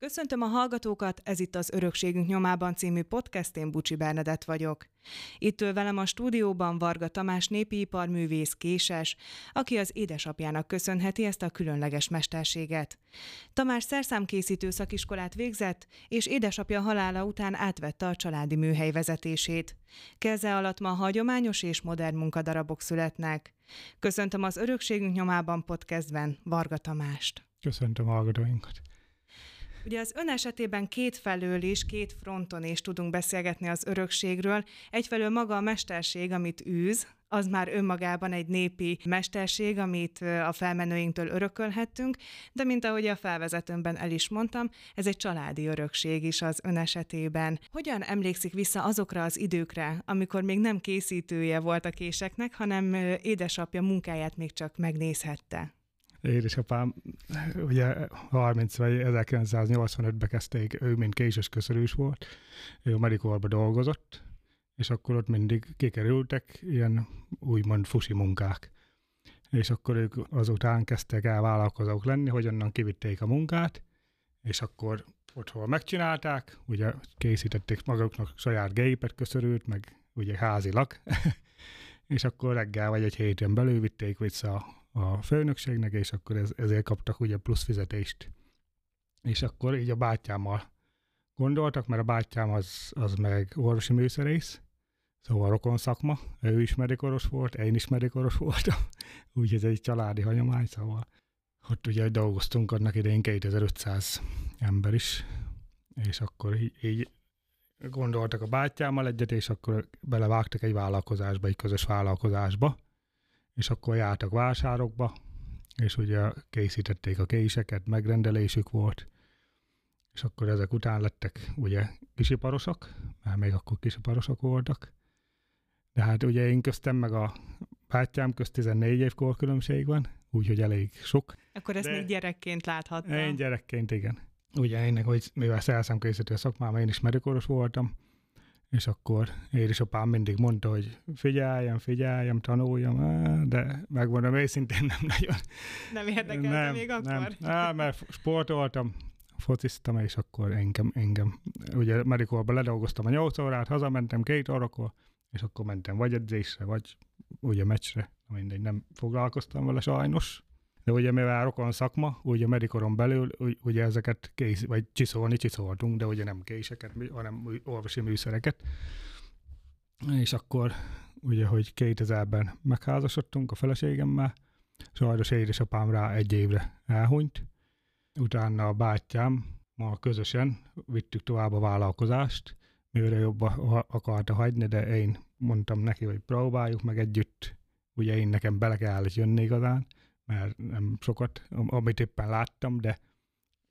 Köszöntöm a hallgatókat, ez itt az Örökségünk nyomában című podcast, én Bucsi Bernadett vagyok. Itt ül velem a stúdióban Varga Tamás népiiparművész késes, aki az édesapjának köszönheti ezt a különleges mesterséget. Tamás szerszámkészítő szakiskolát végzett, és édesapja halála után átvette a családi műhely vezetését. Keze alatt ma hagyományos és modern munkadarabok születnek. Köszöntöm az Örökségünk nyomában podcastben Varga Tamást. Köszöntöm a hallgatóinkat. Ugye az ön esetében két felől is, két fronton is tudunk beszélgetni az örökségről. Egyfelől maga a mesterség, amit űz, az már önmagában egy népi mesterség, amit a felmenőinktől örökölhettünk, de mint ahogy a felvezetőmben el is mondtam, ez egy családi örökség is az ön esetében. Hogyan emlékszik vissza azokra az időkre, amikor még nem készítője volt a késeknek, hanem édesapja munkáját még csak megnézhette? Édesapám ugye 30 vagy 1985-ben kezdték, ő mint késes köszörűs volt, ő Medikorba dolgozott, és akkor ott mindig kikerültek ilyen úgymond fusi munkák. És akkor ők azután kezdtek el vállalkozók lenni, hogy onnan kivitték a munkát, és akkor otthon megcsinálták, ugye készítették maguknak saját gépet, köszörült, meg ugye házilag, és akkor reggel vagy egy héten belül vitték vissza a főnökségnek, és akkor ez, ezért kaptak ugye plusz fizetést. És akkor így a bátyámmal gondoltak, mert a bátyám az, az meg orvosi műszerész, szóval rokon szakma, ő is medikoros volt, én is medikoros voltam, úgyhogy ez egy családi hagyomány, szóval ott ugye dolgoztunk annak idején 2500 ember is, és akkor így, így gondoltak a bátyámmal egyet, és akkor belevágtak egy vállalkozásba, egy közös vállalkozásba, és akkor jártak vásárokba, és ugye készítették a késeket, megrendelésük volt, és akkor ezek után lettek ugye kisiparosok, mert még akkor kisiparosok voltak, de hát ugye én köztem meg a bátyám közt 14 év korkülönbség van, úgyhogy elég sok. Akkor ezt de még gyerekként láthattam. Én gyerekként, igen. Ugye én, hogy mivel szerszámkészítő szakmám, én is medikoros voltam, és akkor édesapám mindig mondta, hogy figyeljem, figyeljem, tanuljam, de megmondom őszintén nem nagyon. Nem érdekelte nem, még akkor? Nem, nem, mert sportoltam, fociztam, és akkor engem, engem, ugye medikolban ledolgoztam a 8 órát, hazamentem két órakor, és akkor mentem vagy edzésre, vagy ugye meccsre, mindegy, nem foglalkoztam vele sajnos. De ugye mivel rokon szakma, ugye medikoron belül, ugye ezeket kész, vagy csiszolni csiszoltunk, de ugye nem késeket, hanem orvosi műszereket. És akkor ugye, hogy 2000-ben megházasodtunk a feleségemmel, sajnos édesapám rá egy évre elhunyt. Utána a bátyám, ma közösen vittük tovább a vállalkozást, mivel jobba akarta hagyni, de én mondtam neki, hogy próbáljuk meg együtt, ugye én nekem bele kellett jönni igazán, mert nem sokat, amit éppen láttam, de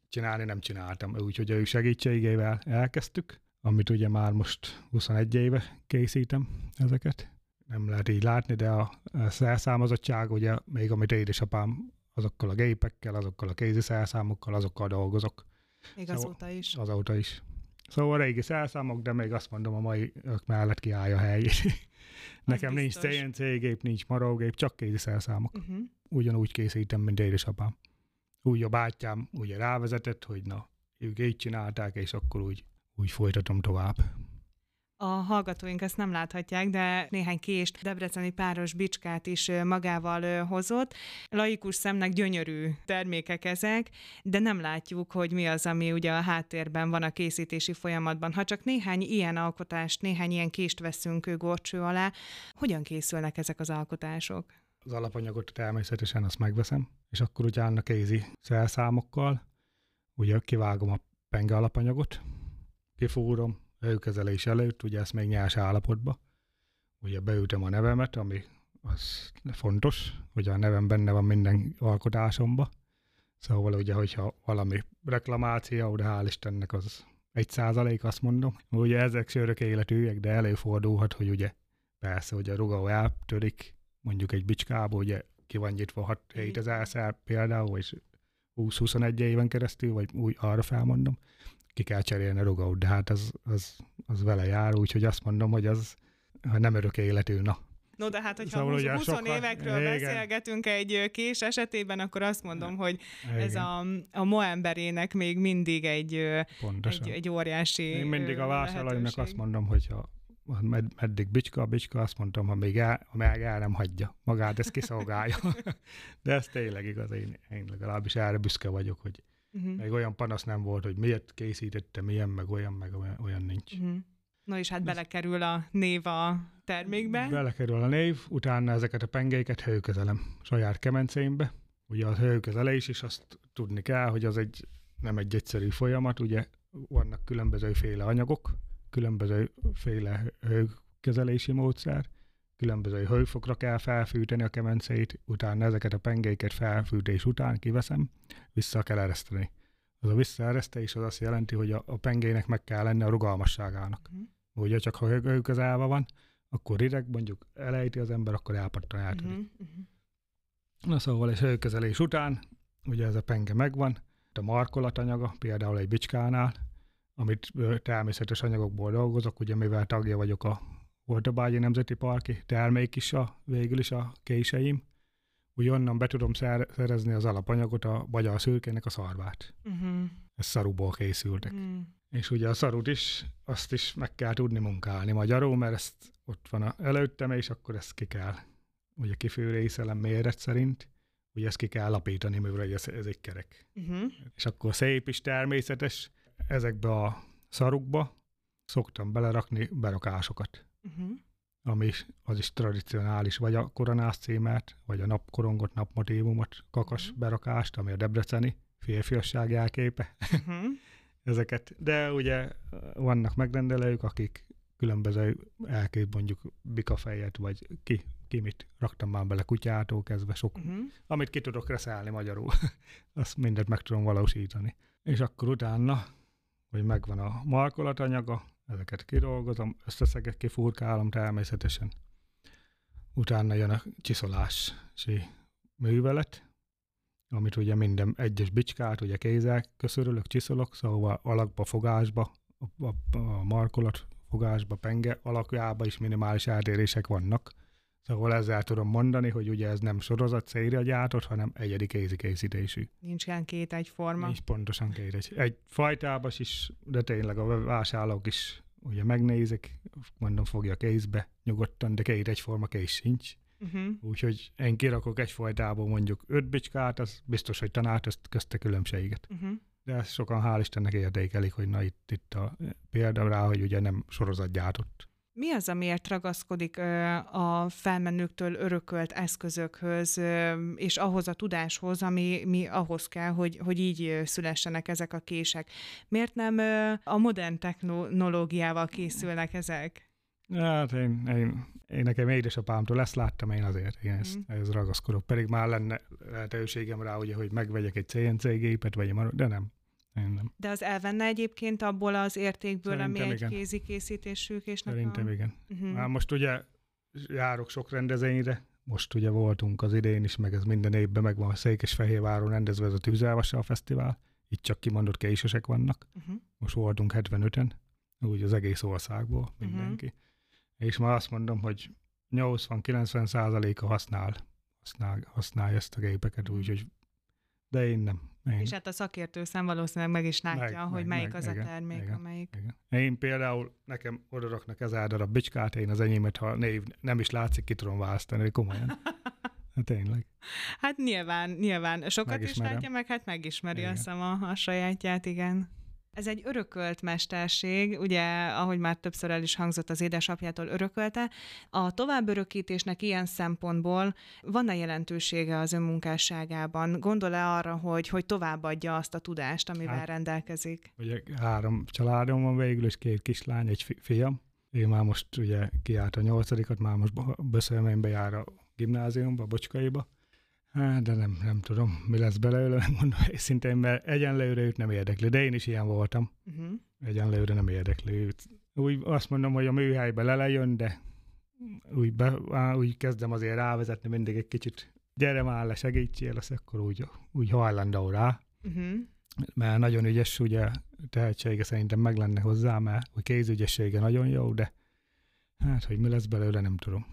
csinálni nem csináltam. Úgyhogy ő segítségével elkezdtük, amit ugye már most 21 éve készítem ezeket. Nem lehet így látni, de a, szerszámozottság, ugye még amit édesapám azokkal a gépekkel, azokkal a kézi szerszámokkal, azokkal dolgozok. Még szóval, azóta is. Azóta is. Szóval régi szerszámok, de még azt mondom, a mai ők mellett kiállja a helyét. Nekem nincs CNC gép, nincs marógép, csak kézi szerszámok. Uh-huh ugyanúgy készítem, mint édesapám. Úgy a bátyám ugye rávezetett, hogy na, ők így csinálták, és akkor úgy, úgy folytatom tovább. A hallgatóink ezt nem láthatják, de néhány kést, debreceni páros bicskát is magával hozott. Laikus szemnek gyönyörű termékek ezek, de nem látjuk, hogy mi az, ami ugye a háttérben van a készítési folyamatban. Ha csak néhány ilyen alkotást, néhány ilyen kést veszünk gorcső alá, hogyan készülnek ezek az alkotások? az alapanyagot természetesen azt megveszem, és akkor utána kézi szelszámokkal, ugye kivágom a penge alapanyagot, kifúrom, előkezelés előtt, ugye ezt még nyers állapotba, ugye beütöm a nevemet, ami az fontos, hogy a nevem benne van minden alkotásomba, szóval ugye, hogyha valami reklamáció, de hál' Istennek az egy százalék, azt mondom. Ugye ezek sörök életűek, de előfordulhat, hogy ugye persze, hogy a rugó eltörik, mondjuk egy bicskából, ugye ki van nyitva 6-7 ezerszer például, és 20-21 éven keresztül, vagy úgy arra felmondom, ki kell cserélni a rugaut, de hát az, az, az vele jár, úgyhogy azt mondom, hogy az nem örök életű, na. No, de hát, hogyha Szóval szóval ugye 20 sokkal- évekről igen. beszélgetünk egy kés esetében, akkor azt mondom, hogy ez Igen, a, a ma emberének még mindig egy, pontosan. egy, egy óriási Én mindig a vásárlóimnak azt mondom, hogy ha ha med, meddig bicska, a bicska, azt mondtam, ha még el, ha meg el nem hagyja magát, ezt kiszolgálja. De ez tényleg igaz, én, én legalábbis erre büszke vagyok, hogy Uh-huh. még olyan panasz nem volt, hogy miért készítettem ilyen, meg olyan, meg olyan, olyan nincs. Uh-huh. No és hát belekerül a név a termékbe. Belekerül a név, utána ezeket a pengéket hőkezelem saját kemencémbe. Ugye a hőkezelés is azt tudni kell, hogy az egy nem egy egyszerű folyamat, ugye vannak különbözőféle anyagok, különbözőféle hőkezelési módszer, különböző hőfokra kell felfűteni a kemencét, utána ezeket a pengéket felfűtés után kiveszem, vissza kell ereszteni. Az a visszaeresztés az azt jelenti, hogy a, a pengének meg kell lenni a rugalmasságának. Mhm. Ugye csak ha hő- hőkezelve van, akkor rideg, mondjuk elejti az ember, akkor elpattan. Uh-huh. Uh-huh. Na szóval egy hőkezelés után, ugye ez a penge megvan, a markolatanyaga, például egy bicskánál, amit természetes anyagokból dolgozok, ugye mivel tagja vagyok a Hortobágyi Nemzeti Parki, termék is a, végül is a késeim, úgy onnan be tudom szer- szerezni az alapanyagot, a magyar szürkének a szarvát. Uh-huh. Ez szaruból készültek. Uh-huh. És ugye a szarut is, azt is meg kell tudni munkálni magyarul, mert ezt ott van a, előttem, és akkor ezt ki kell, ugye kifőrészelem méret szerint, ugye ezt ki kell lapítani, mivel ez, ez egy kerek. Uh-huh. És akkor szép is természetes, ezekbe a szarukba szoktam belerakni berakásokat, Uh-huh. ami az is tradicionális, vagy a koronás címert, vagy a napkorongot, napmotívumot, kakas Mhm. berakást, ami a debreceni férfiasság jelképe Uh-huh. ezeket. De ugye vannak megrendelők, akik különböző elkép mondjuk bikafejet, vagy ki, ki mit raktam már bele kutyától kezdve sok, Uh-huh. amit ki tudok reszelni magyarul. Azt mindent meg tudom valósítani. És akkor utána, hogy megvan a markolatanyaga, ezeket kidolgozom, összeszegek, kifurkálom természetesen. Utána jön a csiszolási művelet, amit ugye minden egyes bicskát, ugye kézzel köszörülök, csiszolok, szóval alakba, fogásba, a, a, a markolat fogásba, penge alakjába is minimális eltérések vannak. Szóval ezzel tudom mondani, hogy ugye ez nem sorozat széria gyártott, hanem egyedi kézi készítésű. Nincsen két egyforma. És pontosan két egy, egy fajtában is, de tényleg a vásárlók is ugye megnézik, mondom, fogja kézbe nyugodtan, de két egyforma kész sincs. Uh-huh. Úgyhogy én kirakok egy fajtából mondjuk öt bicskát, az biztos, hogy tanárt ezt közte különbséget. Uh-huh. De ezt sokan hál' Istennek értékelik, hogy na itt, itt a példa rá, hogy ugye nem sorozatgyártott. Mi az, amiért ragaszkodik a felmenőktől örökölt eszközökhöz, és ahhoz a tudáshoz, ami mi ahhoz kell, hogy, hogy így szülessenek ezek a kések? Miért nem a modern technológiával készülnek ezek? Hát én, én, én nekem édesapámtól ezt láttam, én azért én ezt, Mhm. ez ragaszkodok. Pedig már lenne lehetőségem rá, ugye, hogy megvegyek egy CNC gépet, vagy de nem. Nem. De az elvenne egyébként abból az értékből, ami Szerintem egy igen. kézi készítésű késnek Szerintem a... igen. Uh-huh. Hát most ugye járok sok rendezvényre, most ugye voltunk az idén is, meg ez minden évben megvan a Székesfehérváron rendezve ez a Tűzelvassal Fesztivál, itt csak kimondott késesek vannak, Uh-huh. most voltunk 75-en, úgy az egész országból mindenki. Uh-huh. És ma azt mondom, hogy 80-90 százaléka használ, használ, használja ezt a gépeket, Mhm. úgyhogy de én nem. Én, És hát a szakértő szem valószínűleg meg is látja, Meg, hogy meg, melyik meg, az igen, a termék, igen, amelyik... igen. Én például, nekem odaraknak ezer darab bicskát, én az enyémet, ha név nem is látszik, ki tudom választani, komolyan. Hát tényleg. Hát nyilván, nyilván. Sokat is Megismerem. látja, meg hát megismeri Igen. a, a sajátját, igen. Ez egy örökölt mesterség, ugye, ahogy már többször el is hangzott, az édesapjától örökölte. A továbbörökítésnek ilyen szempontból van-e jelentősége az önmunkásságában? Gondol-e arra, hogy, hogy továbbadja azt a tudást, amivel Hát- rendelkezik? Ugye három családom van végül, és két kislány, egy fi- fiam. Én már most ugye kiállt a nyolcadikat, már most beszélménybe jár a gimnáziumba, a Bocskaiba. Hát, de nem, nem tudom, mi lesz belőle, megmondom őszintén, mert egyenlőre őt nem érdekli, de én is ilyen voltam. Uh-huh. Egyenlőre nem érdekli őt. Úgy azt mondom, hogy a műhelybe lelejön, de úgy, be, á, úgy kezdem azért rávezetni mindig egy kicsit, gyere már le, segítsél, lesz, akkor úgy, úgy hajlandó rá Uh-huh. mert nagyon ügyes, ugye tehetsége szerintem meg lenne hozzá, mert a kézügyessége nagyon jó, de hát, hogy mi lesz belőle, nem tudom.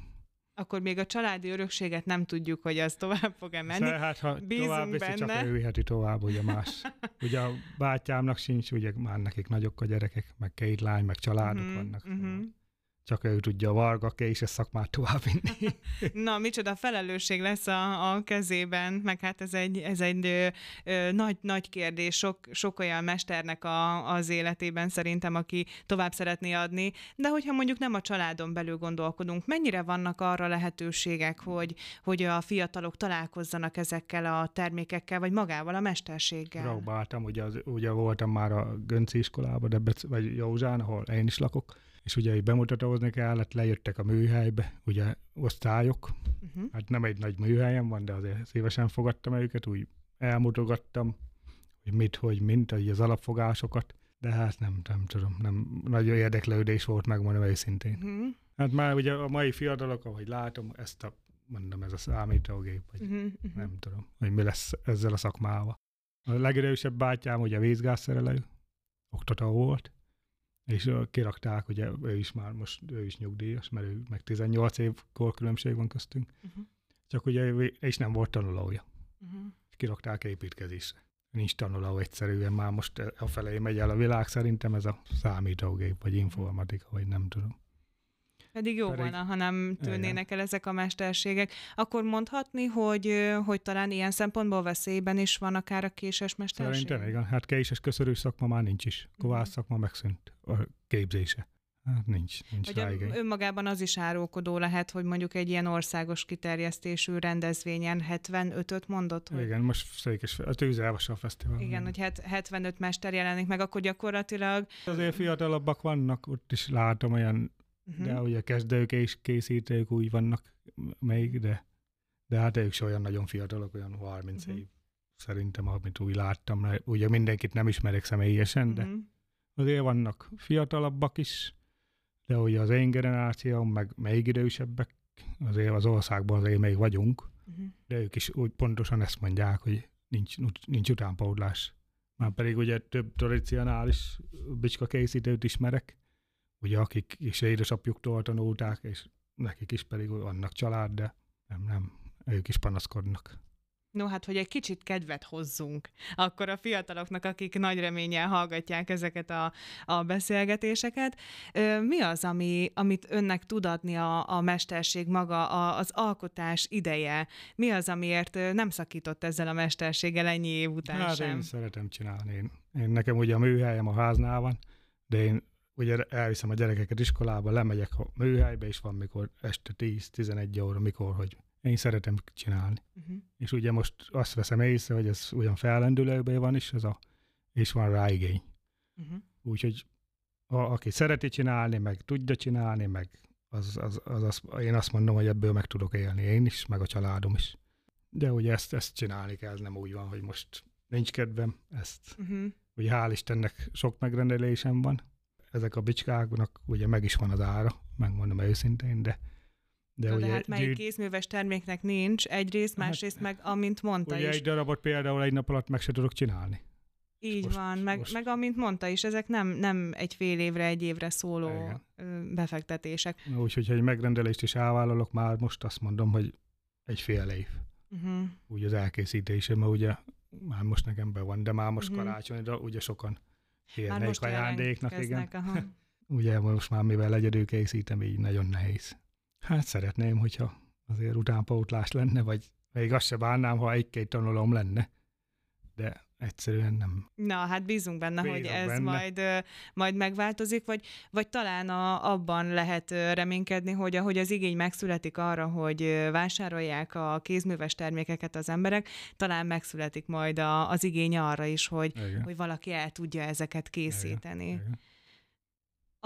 Akkor még a családi örökséget nem tudjuk, hogy az tovább fog-e menni. Szóval, hát, ha Bízunk tovább viszi, benne. csak ő tovább, ugye más. ugye a bátyámnak sincs, ugye már nekik nagyok a gyerekek, meg két lány, meg családok Mhm, vannak. mhm. Csak ő tudja a varga, és a szakmát továbbvinni. Na, micsoda felelősség lesz a, a kezében, meg hát ez egy, ez egy ö, ö, nagy, nagy kérdés, sok, sok olyan mesternek a, az életében szerintem, aki tovább szeretné adni, de hogyha mondjuk nem a családon belül gondolkodunk, mennyire vannak arra lehetőségek, hogy, hogy a fiatalok találkozzanak ezekkel a termékekkel, vagy magával a mesterséggel? Próbáltam, ugye, az, ugye voltam már a Gönci iskolában, Debec, vagy Józsán, ahol én is lakok, és ugye így bemutatózni kellett, lejöttek a műhelybe, ugye osztályok, Uh-huh. hát nem egy nagy műhelyen van, de azért szívesen fogadtam őket, úgy elmutogattam, hogy mit, hogy mint, hogy az alapfogásokat, de hát nem, nem tudom, nem, nagyon érdeklődés volt, megmondom őszintén. Uh-huh. Hát már ugye a mai fiatalok, ahogy látom, ezt a, mondom, ez a számítógép, vagy Uh-huh. Uh-huh. nem tudom, hogy mi lesz ezzel a szakmával. A legidősebb bátyám ugye vízgázszerelő, oktató volt, és kirakták, ugye ő is már most, ő is nyugdíjas, mert ő meg 18 év korkülönbség van köztünk, Uh-huh. csak ugye ő és nem volt tanulója, Uh-huh. és kirakták építkezésre. Nincs tanuló egyszerűen, már most a felé megy el a világ, szerintem ez a számítógép, vagy informatika, vagy nem tudom. Pedig jó Pedig- volna, ha nem tűnnének el ezek a mesterségek. Akkor mondhatni, hogy, hogy talán ilyen szempontból veszélyben is van akár a késes mesterség? Szerintem igen, hát késes köszörűs szakma már nincs is. Kovász szakma megszűnt a képzése. Hát nincs, nincs Vagy rá a- igény. önmagában az is árulkodó lehet, hogy mondjuk egy ilyen országos kiterjesztésű rendezvényen 75-öt mondott, hogy Igen, most Székes, a Tűzelvasal Fesztivál. igen, hogy het- 75 mester jelenik meg, akkor gyakorlatilag Azért fiatalabbak vannak, ott is látom olyan, uh-huh. de ugye kezdők és készítők úgy vannak még, de, de hát ők olyan nagyon fiatalok, olyan 30 Mhm. év. Szerintem, amit úgy láttam, ugye mindenkit nem ismerek személyesen, de uh-huh. azért vannak fiatalabbak is, de ugye az én generációm, meg még idősebbek, azért az országban azért még vagyunk, Uh-huh. de ők is úgy pontosan ezt mondják, hogy nincs, nincs utánpótlás. Már pedig ugye több tradicionális bicska készítőt ismerek, ugye akik is édesapjuktól tanulták, és nekik is pedig vannak család, de nem, nem, ők is panaszkodnak. No, hát, hogy egy kicsit kedvet hozzunk, akkor a fiataloknak, akik nagy reménnyel hallgatják ezeket a, a beszélgetéseket. Mi az, ami, amit önnek tud adni a, a mesterség maga, a, az alkotás ideje? Mi az, amiért nem szakított ezzel a mesterséggel ennyi év után Hát sem? én szeretem csinálni. Én, én nekem ugye a műhelyem a háznál van, de én ugye elviszem a gyerekeket iskolába, lemegyek a műhelybe, és van mikor este 10-11 óra, mikor, hogy én szeretem csinálni. Uh-huh. És ugye most azt veszem észre, hogy ez olyan fellendülőben van is, ez a, és van rá igény. Uh-huh. Úgyhogy a, aki szereti csinálni, meg tudja csinálni, meg az, az, az, az, én azt mondom, hogy ebből meg tudok élni én is, meg a családom is. De ugye ezt, ezt csinálni kell, ez nem úgy van, hogy most nincs kedvem, ezt Uh-huh. ugye hál' Istennek sok megrendelésem van. Ezek a bicskáknak ugye meg is van az ára, megmondom őszintén, de de, De, ugye, hát melyik gyűjt- kézműves terméknek nincs egyrészt, Hát, másrészt meg, amint mondta ugye is, egy darabot például egy nap alatt meg se tudok csinálni. Így most- van, meg, most- meg amint mondta is, ezek nem, nem egy fél évre, egy évre szóló Igen. befektetések. Úgyhogy ha egy megrendelést is elvállalok, már most azt mondom, hogy egy fél év. Uh-huh. Úgy az elkészítése, mert ugye már most nekem be van, de már most uh-huh. karácsonyra ugye sokan Már kérnek most ajándéknak, igen. aha. Ugye most már mivel egyedül készítem, így nagyon nehéz. Hát szeretném, hogyha azért utánpótlás lenne, vagy még azt se bánnám, ha egy-két tanulom lenne. De egyszerűen nem. Na, hát bízunk benne, hogy Bízok ez benne. Majd, majd megváltozik, vagy, vagy talán a, abban lehet reménykedni, hogy ahogy az igény megszületik arra, hogy vásárolják a kézműves termékeket az emberek, talán megszületik majd a, az igény arra is, hogy, Igen. hogy valaki el tudja ezeket készíteni. Igen.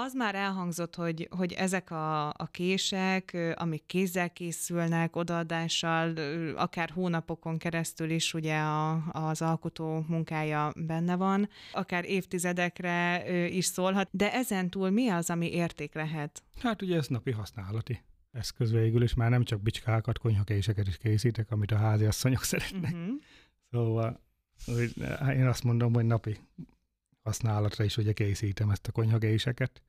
Az már elhangzott, hogy, hogy ezek a, a kések, amik kézzel készülnek, odaadással, akár hónapokon keresztül is ugye a, az alkotó munkája benne van, akár évtizedekre is szólhat, de ezen túl mi az, ami érték lehet? Hát ugye ez napi használati eszköz végül is, már nem csak bicskákat, konyhakéseket is készítek, amit a háziasszonyok szeretnek. Uh-huh. Szóval hogy én azt mondom, hogy napi használatra is ugye készítem ezt a konyhagéseket.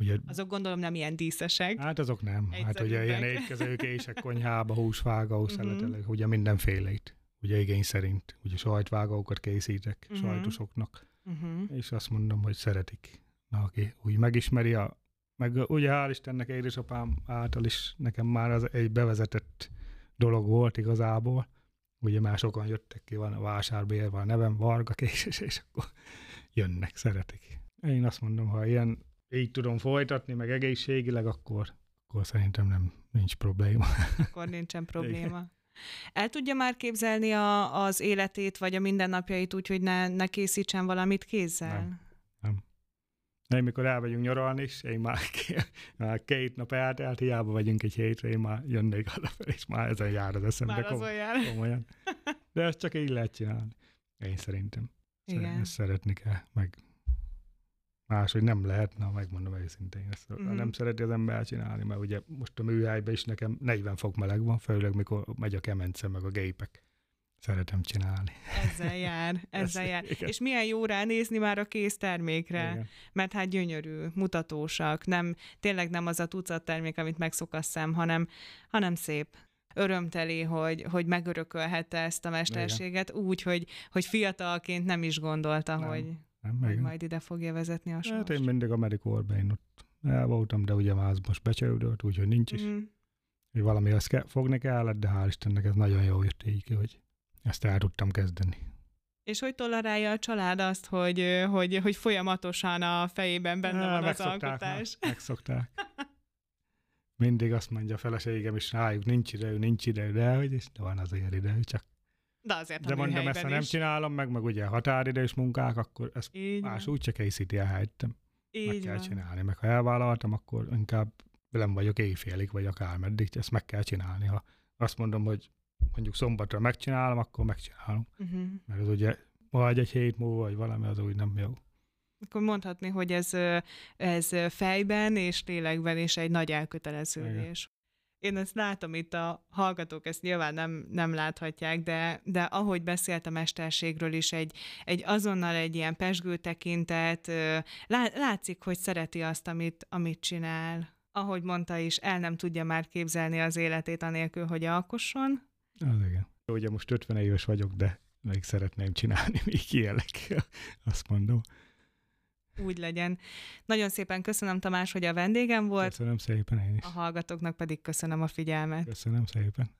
Ugye, azok gondolom nem ilyen díszesek. Hát azok nem. Egyszerűbbek. Hát ugye ilyen étkezők, és konyhába, húsvágó, Mhm. szeletelek, ugye mindenféleit. Ugye igény szerint. Ugye sajtvágókat készítek Mhm. sajtosoknak. Uh-huh. És azt mondom, hogy szeretik. Na, aki úgy megismeri a meg ugye hál' Istennek édesapám által is nekem már az egy bevezetett dolog volt igazából. Ugye már sokan jöttek ki, van a vásárbér, van a nevem, Varga Késes, és akkor jönnek, szeretik. Én azt mondom, ha ilyen így tudom folytatni, meg egészségileg, akkor, akkor szerintem nem nincs probléma. Akkor nincsen probléma. El tudja már képzelni a, az életét, vagy a mindennapjait úgy, hogy ne, ne készítsen valamit kézzel? Nem. Én mikor elmegyünk nyaralni is, én már, már két nap eltelt, hiába vagyunk egy hétre, én már jönnék hazafelé, és már ezen jár az eszembe Már kom- olyan. komolyan. De ezt csak így lehet csinálni. Én szerintem. Szer- Igen. Ezt szeretni kell, meg máshogy nem lehet, na megmondom őszintén. Ezt Mhm. uh-huh. nem szereti az ember csinálni, mert ugye most a műhelyben is nekem 40 fok meleg van, főleg mikor megy a kemence, meg a gépek. Szeretem csinálni. Ezzel jár, ezzel jár. Igen. És milyen jó ránézni már a kész termékre, Igen. mert hát gyönyörű, mutatósak, nem, tényleg nem az a tucat termék, amit megszok a szem, hanem, hanem szép. Örömteli, hogy, hogy megörökölhette ezt a mesterséget úgy, hogy, hogy fiatalként nem is gondolta, Nem, hogy, Nem, hogy igen. majd ide fogja vezetni a Hát sors. én mindig Amerikorban én ott el voltam, de ugye már az most becsődött, úgyhogy nincs is. Mhm. Hogy valami azt fogni kellett, de hál' Istennek ez nagyon jó jött így hogy ezt el tudtam kezdeni. És hogy tolerálja a család azt, hogy, hogy, hogy folyamatosan a fejében benne Á, van az alkotás? Már, megszokták. Mindig azt mondja a feleségem is rájuk, nincs idő, nincs idő, de hogy is, de van azért idő, csak. De azért De mondom, ezt ha nem is. csinálom meg, meg ugye határidős munkák, akkor ezt Így más van. úgyse készíti el helyettem. Meg kell van. csinálni. Meg ha elvállaltam, akkor inkább velem vagyok éjfélig, vagy akármeddig, ezt meg kell csinálni. Ha azt mondom, hogy mondjuk szombatra megcsinálom, akkor megcsinálom. Uh-huh. Mert az ugye vagy egy hét múlva, vagy valami, az úgy nem jó. Akkor mondhatni, hogy ez, ez fejben és lélekben is egy nagy elköteleződés. Én ezt látom itt, a hallgatók ezt nyilván nem, nem láthatják, de, de ahogy beszélt a mesterségről is, egy, egy azonnal egy ilyen pesgő tekintet, lá, látszik, hogy szereti azt, amit, amit csinál. Ahogy mondta is, el nem tudja már képzelni az életét anélkül, hogy alkosson. Az igen. Ugye most 50 éves vagyok, de még szeretném csinálni, még élek. Azt mondom. Úgy legyen. Nagyon szépen köszönöm, Tamás, hogy a vendégem volt, Köszönöm szépen én is. a hallgatóknak pedig köszönöm a figyelmet. Köszönöm szépen.